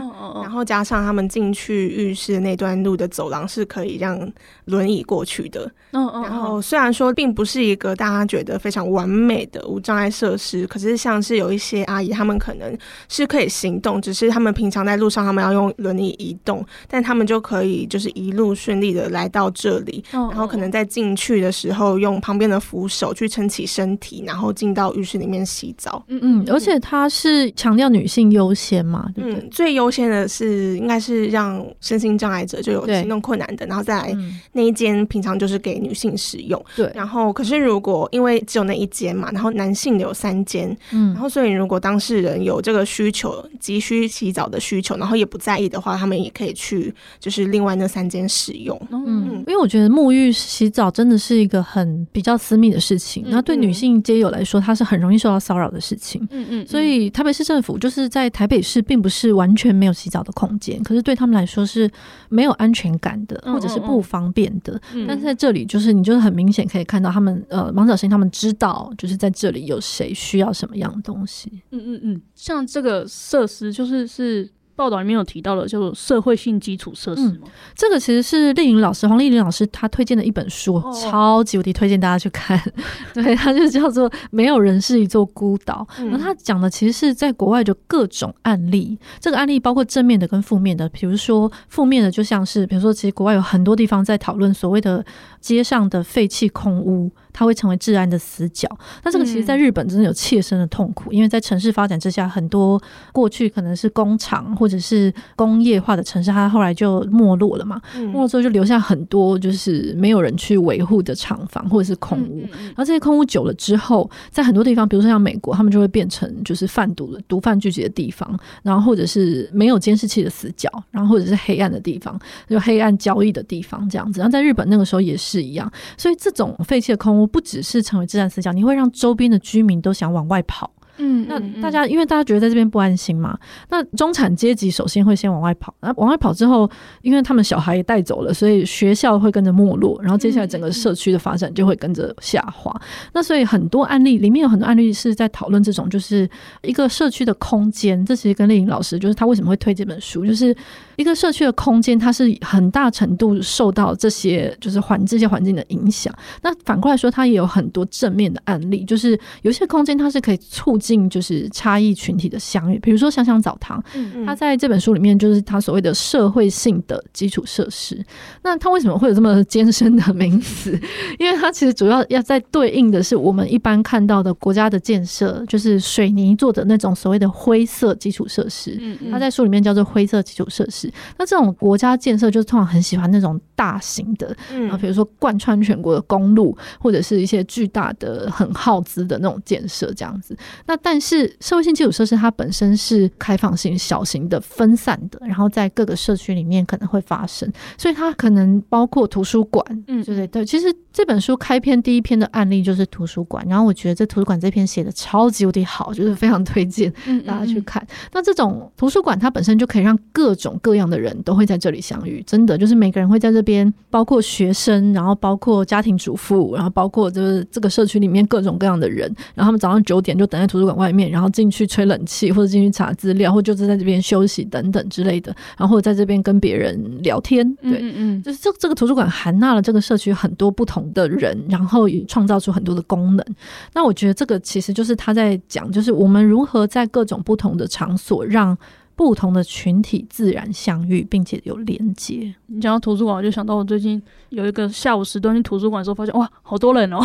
然后加上他们进去浴室那段路的走廊是可以让轮椅过去的。然后虽然说并不是一个大家觉得非常完美的无障碍设施，可是像是有一些阿姨，他们可能是可以行动，只是他们平常在路上他们要用轮椅移动，但他们就可以就是一路顺利的来到这里，然后可能在进去的时候用旁边的扶手去撑起身体，然后进到浴室里面洗澡。嗯嗯，而且它是强调女性优先嘛。对不对？嗯、最优先的是应该是让身心障碍者就有行动困难的，然后再来那一间平常就是给女性使用。对，然后可是如果因为只有那一间嘛，然后男性有三间，嗯，然后所以如果当事人有这个需求，急需洗澡的需求，然后也不在意的话，他们也可以去就是另外那三间使用。嗯，嗯，因为我觉得沐浴洗澡真的是一个很比较私密的事情，那、嗯、对女性街友来说，它是很容易受到骚扰的事情。嗯嗯，所以台北市政府就是在台北市，并不是完全没有洗澡的空间，可是对他们来说是没有安全感的，或者是不方便的。嗯嗯，但是在这里，就是你就是很明显可以看到他们呃，盲小星他们知道，就是在这里有谁需要什么样的东西。嗯嗯嗯，像这个设施就是是。报道里面有提到的，叫做社会性基础设施吗？嗯，这个其实是丽颖老师黄丽颖老师她推荐的一本书，哦、超级无敌推荐大家去看。对，它就叫做《没有人是一座孤岛》。嗯、然后他讲的其实是在国外就各种案例，这个案例包括正面的跟负面的。比如说负面的，就像是比如说，其实国外有很多地方在讨论所谓的街上的废弃空屋。它会成为治安的死角，那这个其实在日本真的有切身的痛苦，嗯、因为在城市发展之下，很多过去可能是工厂或者是工业化的城市，它后来就没落了嘛，嗯、没落之后就留下很多就是没有人去维护的厂房或者是空屋，嗯、然后这些空屋久了之后，在很多地方，比如说像美国，他们就会变成就是贩毒的毒贩聚集的地方，然后或者是没有监视器的死角，然后或者是黑暗的地方，就黑暗交易的地方这样子。然后在日本那个时候也是一样，所以这种废弃的空屋。不只是成为自然死角，你会让周边的居民都想往外跑。嗯，那大家因为大家觉得在这边不安心嘛，那中产阶级首先会先往外跑，那往外跑之后，因为他们小孩也带走了，所以学校会跟着没落，然后接下来整个社区的发展就会跟着下滑。那所以很多案例里面有很多案例是在讨论这种，就是一个社区的空间。这其实跟丽颖老师就是他为什么会推这本书，就是一个社区的空间，它是很大程度受到这些就是环这些环境的影响。那反过来说，它也有很多正面的案例，就是有些空间它是可以促进。就是差异群体的相遇，比如说香香澡堂，他在这本书里面就是他所谓的社会性的基础设施。那他为什么会有这么艰深的名词？因为他其实主要要在对应的是我们一般看到的国家的建设，就是水泥做的那种所谓的灰色基础设施。他在书里面叫做灰色基础设施。那这种国家建设就是通常很喜欢那种大型的，啊，比如说贯穿全国的公路，或者是一些巨大的、很耗资的那种建设这样子。那但是社会性基础设施它本身是开放性、小型的、分散的，然后在各个社区里面可能会发生，所以它可能包括图书馆，嗯，对对对。其实这本书开篇第一篇的案例就是图书馆，然后我觉得这图书馆这篇写的超级无敌好，就是非常推荐大家去看。嗯嗯嗯。那这种图书馆它本身就可以让各种各样的人都会在这里相遇，真的就是每个人会在这边，包括学生，然后包括家庭主妇，然后包括就是这个社区里面各种各样的人，然后他们早上九点就等在图书馆。外面，然后进去吹冷气，或者进去查资料，或者就是在这边休息等等之类的，然后在这边跟别人聊天。对，嗯嗯，就是这这个图书馆含纳了这个社区很多不同的人，然后也创造出很多的功能。那我觉得这个其实就是他在讲，就是我们如何在各种不同的场所，让不同的群体自然相遇，并且有连接。你讲到图书馆，我就想到我最近有一个下午时段去图书馆的时候，发现哇，好多人哦。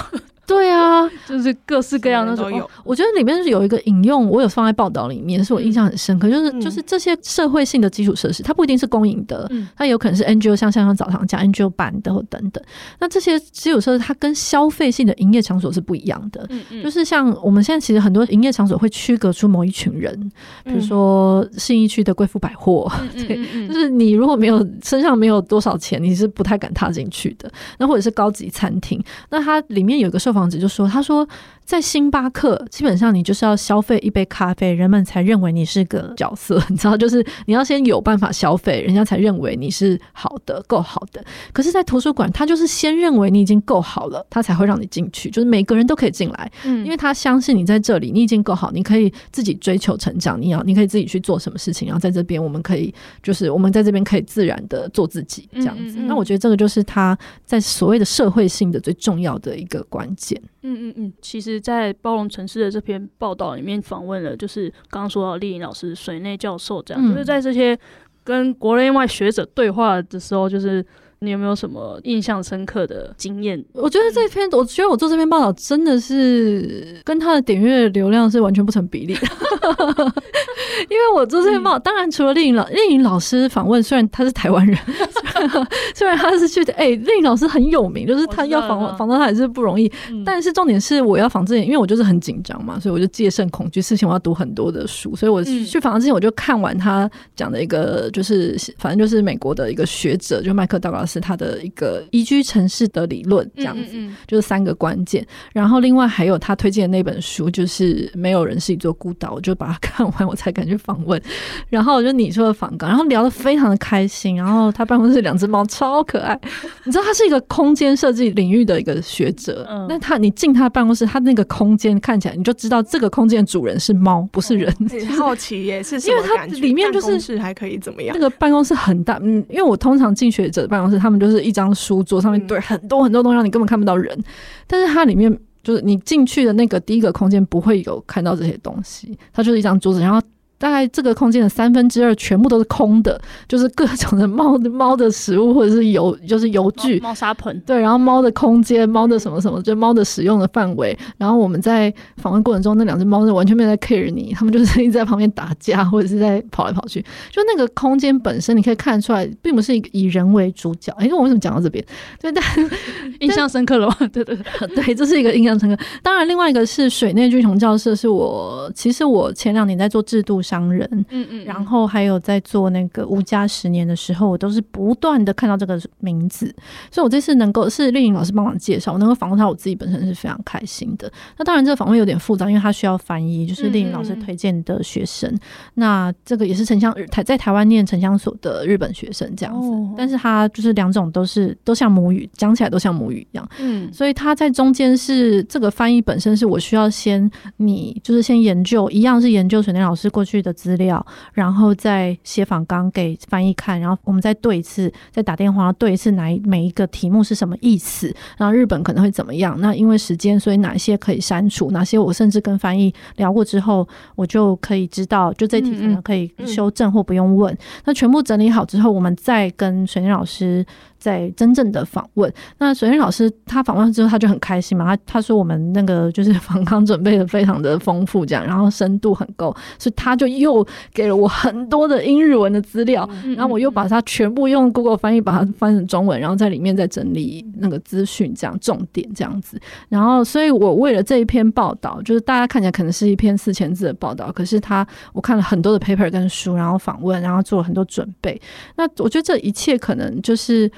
对啊，就是各式各样的都有。我觉得里面是有一个引用，我有放在报道里面，是我印象很深刻。就是就是这些社会性的基础设施，它不一定是公营的，它有可能是 NGO，像像像澡堂加 NGO 办的或等等。那这些基础设施，它跟消费性的营业场所是不一样的。就是像我们现在其实很多营业场所会区隔出某一群人，比如说信义区的贵妇百货，对，就是你如果没有身上没有多少钱，你是不太敢踏进去的。那或者是高级餐厅，那它里面有一个受访。房子就说，他说。在星巴克，基本上你就是要消费一杯咖啡，人们才认为你是个角色。你知道，就是你要先有办法消费，人家才认为你是好的，够好的。可是，在图书馆，他就是先认为你已经够好了，他才会让你进去。就是每个人都可以进来，嗯，因为他相信你在这里，你已经够好，你可以自己追求成长。你要，你可以自己去做什么事情。然后在这边，我们可以，就是我们在这边可以自然的做自己，这样子。嗯嗯嗯。那我觉得这个就是他在所谓的社会性的最重要的一个关键。嗯嗯嗯，其实，在包容城市的这篇报道里面访问了，就是刚刚说到丽颖老师、水内教授这样，嗯、就是在这些跟国内外学者对话的时候，就是你有没有什么印象深刻的经验？我觉得这篇，我觉得我做这篇报道真的是跟他的点阅流量是完全不成比例的。因为我做这篇报道，当然除了丽颖老丽颖老师访问，虽然他是台湾人，虽然他是去的，哎、欸，丽颖老师很有名，就是他要访问访到他也是不容易。但是重点是我要访之前，因为我就是很紧张嘛，所以我就戒慎恐惧，事情我要读很多的书，所以我去访他之前我就看完他讲的一个，就是反正就是美国的一个学者，就麦克道格拉斯他的一个宜居城市的理论，这样子，就是三个关键。然后另外还有他推荐的那本书，就是没有人是一座孤岛，我就把它看完，我才敢去访问。然后我就你说的访港，然后聊得非常的开心。然后他办公室两只猫超可爱，你知道他是一个空间设计领域的一个学者，那、嗯、他你进他的办公室，他那个空间看起来你就知道这个空间的主人是猫，不是人。很 好奇耶，是因为它里面就是还可以怎么样？那个办公室很大，嗯，因为我通常进学者办公室，他们就是一张书桌上面堆很多很多东西，让你根本看不到人。但是它里面就是你进去的那个第一个空间不会有看到这些东西，它就是一张桌子，然后。大概这个空间的三分之二全部都是空的，就是各种的猫的猫的食物或者是油，就是油具、猫砂盆。对，然后猫的空间、猫的什么什么，就猫的使用的范围。然后我们在访问过程中，那两只猫是完全没有在 care 你，它们就是一直在旁边打架或者是在跑来跑去。就那个空间本身，你可以看出来，并不是以人为主角。哎，我为什么讲到这边？对，但印象深刻了吗？对对对，对，这是一个印象深刻。当然，另外 一个是水内菌丛校舍，是我其实我前两年在做制度商人，嗯嗯，然后还有在做那个无家十年的时候，我都是不断的看到这个名字，所以我这次能够是丽颖老师帮忙介绍，我能够访问他，我自己本身是非常开心的。那当然这个访问有点复杂，因为他需要翻译，就是丽颖老师推荐的学生，嗯、那这个也是城乡台在台湾念城乡所的日本学生这样子，哦、但是他就是两种都是都像母语，讲起来都像母语一样，嗯，所以他在中间是这个翻译本身是我需要先你就是先研究，一样是研究水莲老师过去的资料，然后再写访纲给翻译看，然后我们再对一次，再打电话对一次，哪一每一个题目是什么意思？然后日本可能会怎么样？那因为时间，所以哪些可以删除？哪些我甚至跟翻译聊过之后，我就可以知道，就这题可能可以修正或不用问。那全部整理好之后，我们再跟水念老师。在真正的访问，那水内老师他访问之后他就很开心嘛，他他说我们那个就是访纲准备的非常的丰富，这样，然后深度很够，所以他就又给了我很多的英日文的资料，然后我又把它全部用 Google 翻译把它翻成中文，然后在里面再整理那个资讯，这样重点这样子，然后所以我为了这一篇报道，就是大家看起来可能是一篇四千字的报道，可是他我看了很多的 paper 跟书，然后访问，然后做了很多准备，那我觉得这一切可能就是。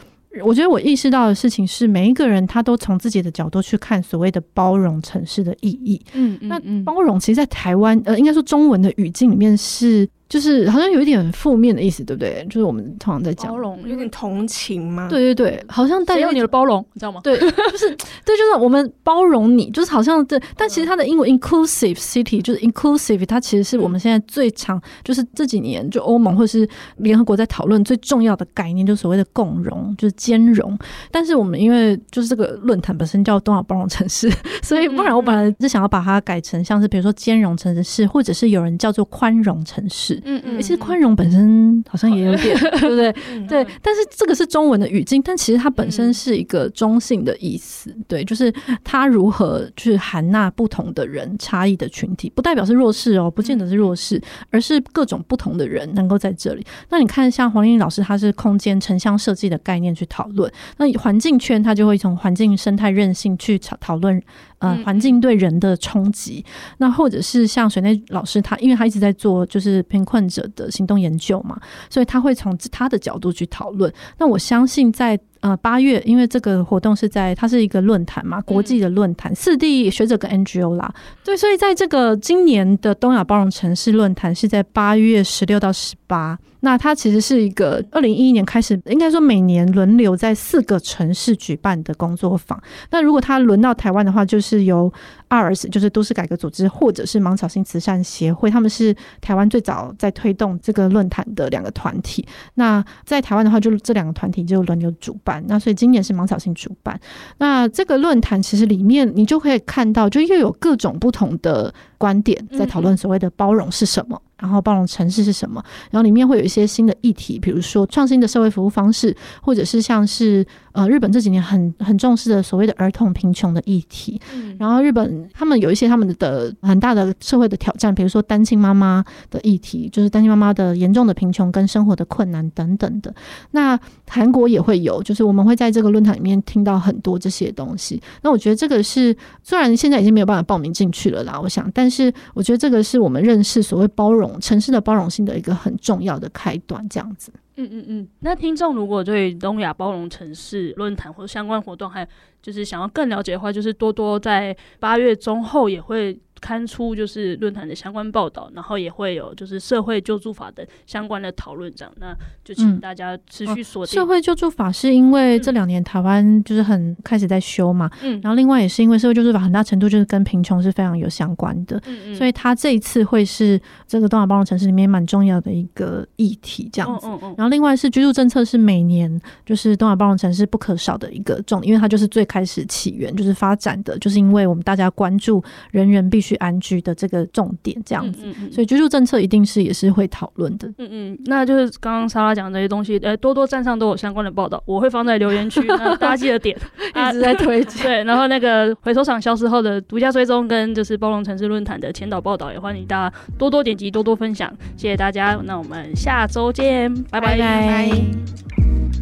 我觉得我意识到的事情是，每一个人他都从自己的角度去看所谓的包容城市的意义。嗯，嗯，嗯，那包容其实，在台湾，呃，应该说中文的语境里面是。就是好像有一点负面的意思，对不对？就是我们通常在讲包容，有点同情吗？对对对，好像带有你的包容，你知道吗？对，就是对，就是我们包容你，就是好像对。但其实它的英文 inclusive city 就是 inclusive，它其实是我们现在最常，就是这几年就欧盟或是联合国在讨论最重要的概念，就是所谓的共融，就是兼容。但是我们因为就是这个论坛本身叫东亚包容城市，所以不然我本来是想要把它改成像是比如说兼容城市，或者是有人叫做宽容城市。嗯嗯，其实宽容本身好像也有点，对不对？对，但是这个是中文的语境，但其实它本身是一个中性的意思，对，就是它如何去含纳不同的人、差异的群体，不代表是弱势哦，不见得是弱势，而是各种不同的人能够在这里。那你看，像黄丽颖老师，他是空间城乡设计的概念去讨论，那环境圈他就会从环境生态韧性去讨讨论。呃，环境对人的冲击，那或者是像水内老师他，因为他一直在做就是贫困者的行动研究嘛，所以他会从他的角度去讨论。那我相信在。呃，八月，因为这个活动是在，它是一个论坛嘛，国际的论坛，四地学者跟 NGO 啦，对，所以在这个今年的东亚包容城市论坛是在八月十六到十八，那它其实是一个二零一一年开始，应该说每年轮流在四个城市举办的工作坊。那如果它轮到台湾的话，就是由 ARS，就是都市改革组织，或者是芒草心慈善协会，他们是台湾最早在推动这个论坛的两个团体。那在台湾的话，就这两个团体就轮流主办。那所以今年是芒草心主办。那这个论坛其实里面你就可以看到，就又有各种不同的观点在讨论所谓的包容是什么。然后包容城市是什么，然后里面会有一些新的议题，比如说创新的社会服务方式，或者是像是呃日本这几年很很重视的所谓的儿童贫穷的议题。嗯，然后日本他们有一些他们的很大的社会的挑战，比如说单亲妈妈的议题，就是单亲妈妈的严重的贫穷跟生活的困难等等的。那韩国也会有，就是我们会在这个论坛里面听到很多这些东西。那我觉得这个是虽然现在已经没有办法报名进去了啦，我想，但是我觉得这个是我们认识所谓包容城市的包容性的一个很重要的开端，这样子。嗯嗯嗯。那听众如果对东亚包容城市论坛或相关活动，还就是想要更了解的话，就是多多在八月中后也会。刊出就是论坛的相关报道，然后也会有就是社会救助法的相关的讨论，这样，那就请大家持续锁定、嗯哦。社会救助法是因为这两年台湾就是很开始在修嘛，嗯，然后另外也是因为社会救助法很大程度就是跟贫穷是非常有相关的，嗯嗯，所以他这一次会是这个东亚包容城市里面蛮重要的一个议题，这样子。嗯嗯嗯。然后另外是居住政策是每年就是东亚包容城市不可少的一个重点，因为它就是最开始起源就是发展的，就是因为我们大家关注人人必须。去安居的这个重点，这样子，嗯嗯嗯，所以居住政策一定是也是会讨论的。嗯嗯，那就是刚刚莎拉讲的这些东西，呃，多多站上都有相关的报道，我会放在留言区，大家记得点，一直在推荐。对，然后那个回收厂消失后的独家追踪跟就是包容城市论坛的前导报道，也欢迎大家多多点击，多多分享，谢谢大家。那我们下周见，拜拜。拜拜。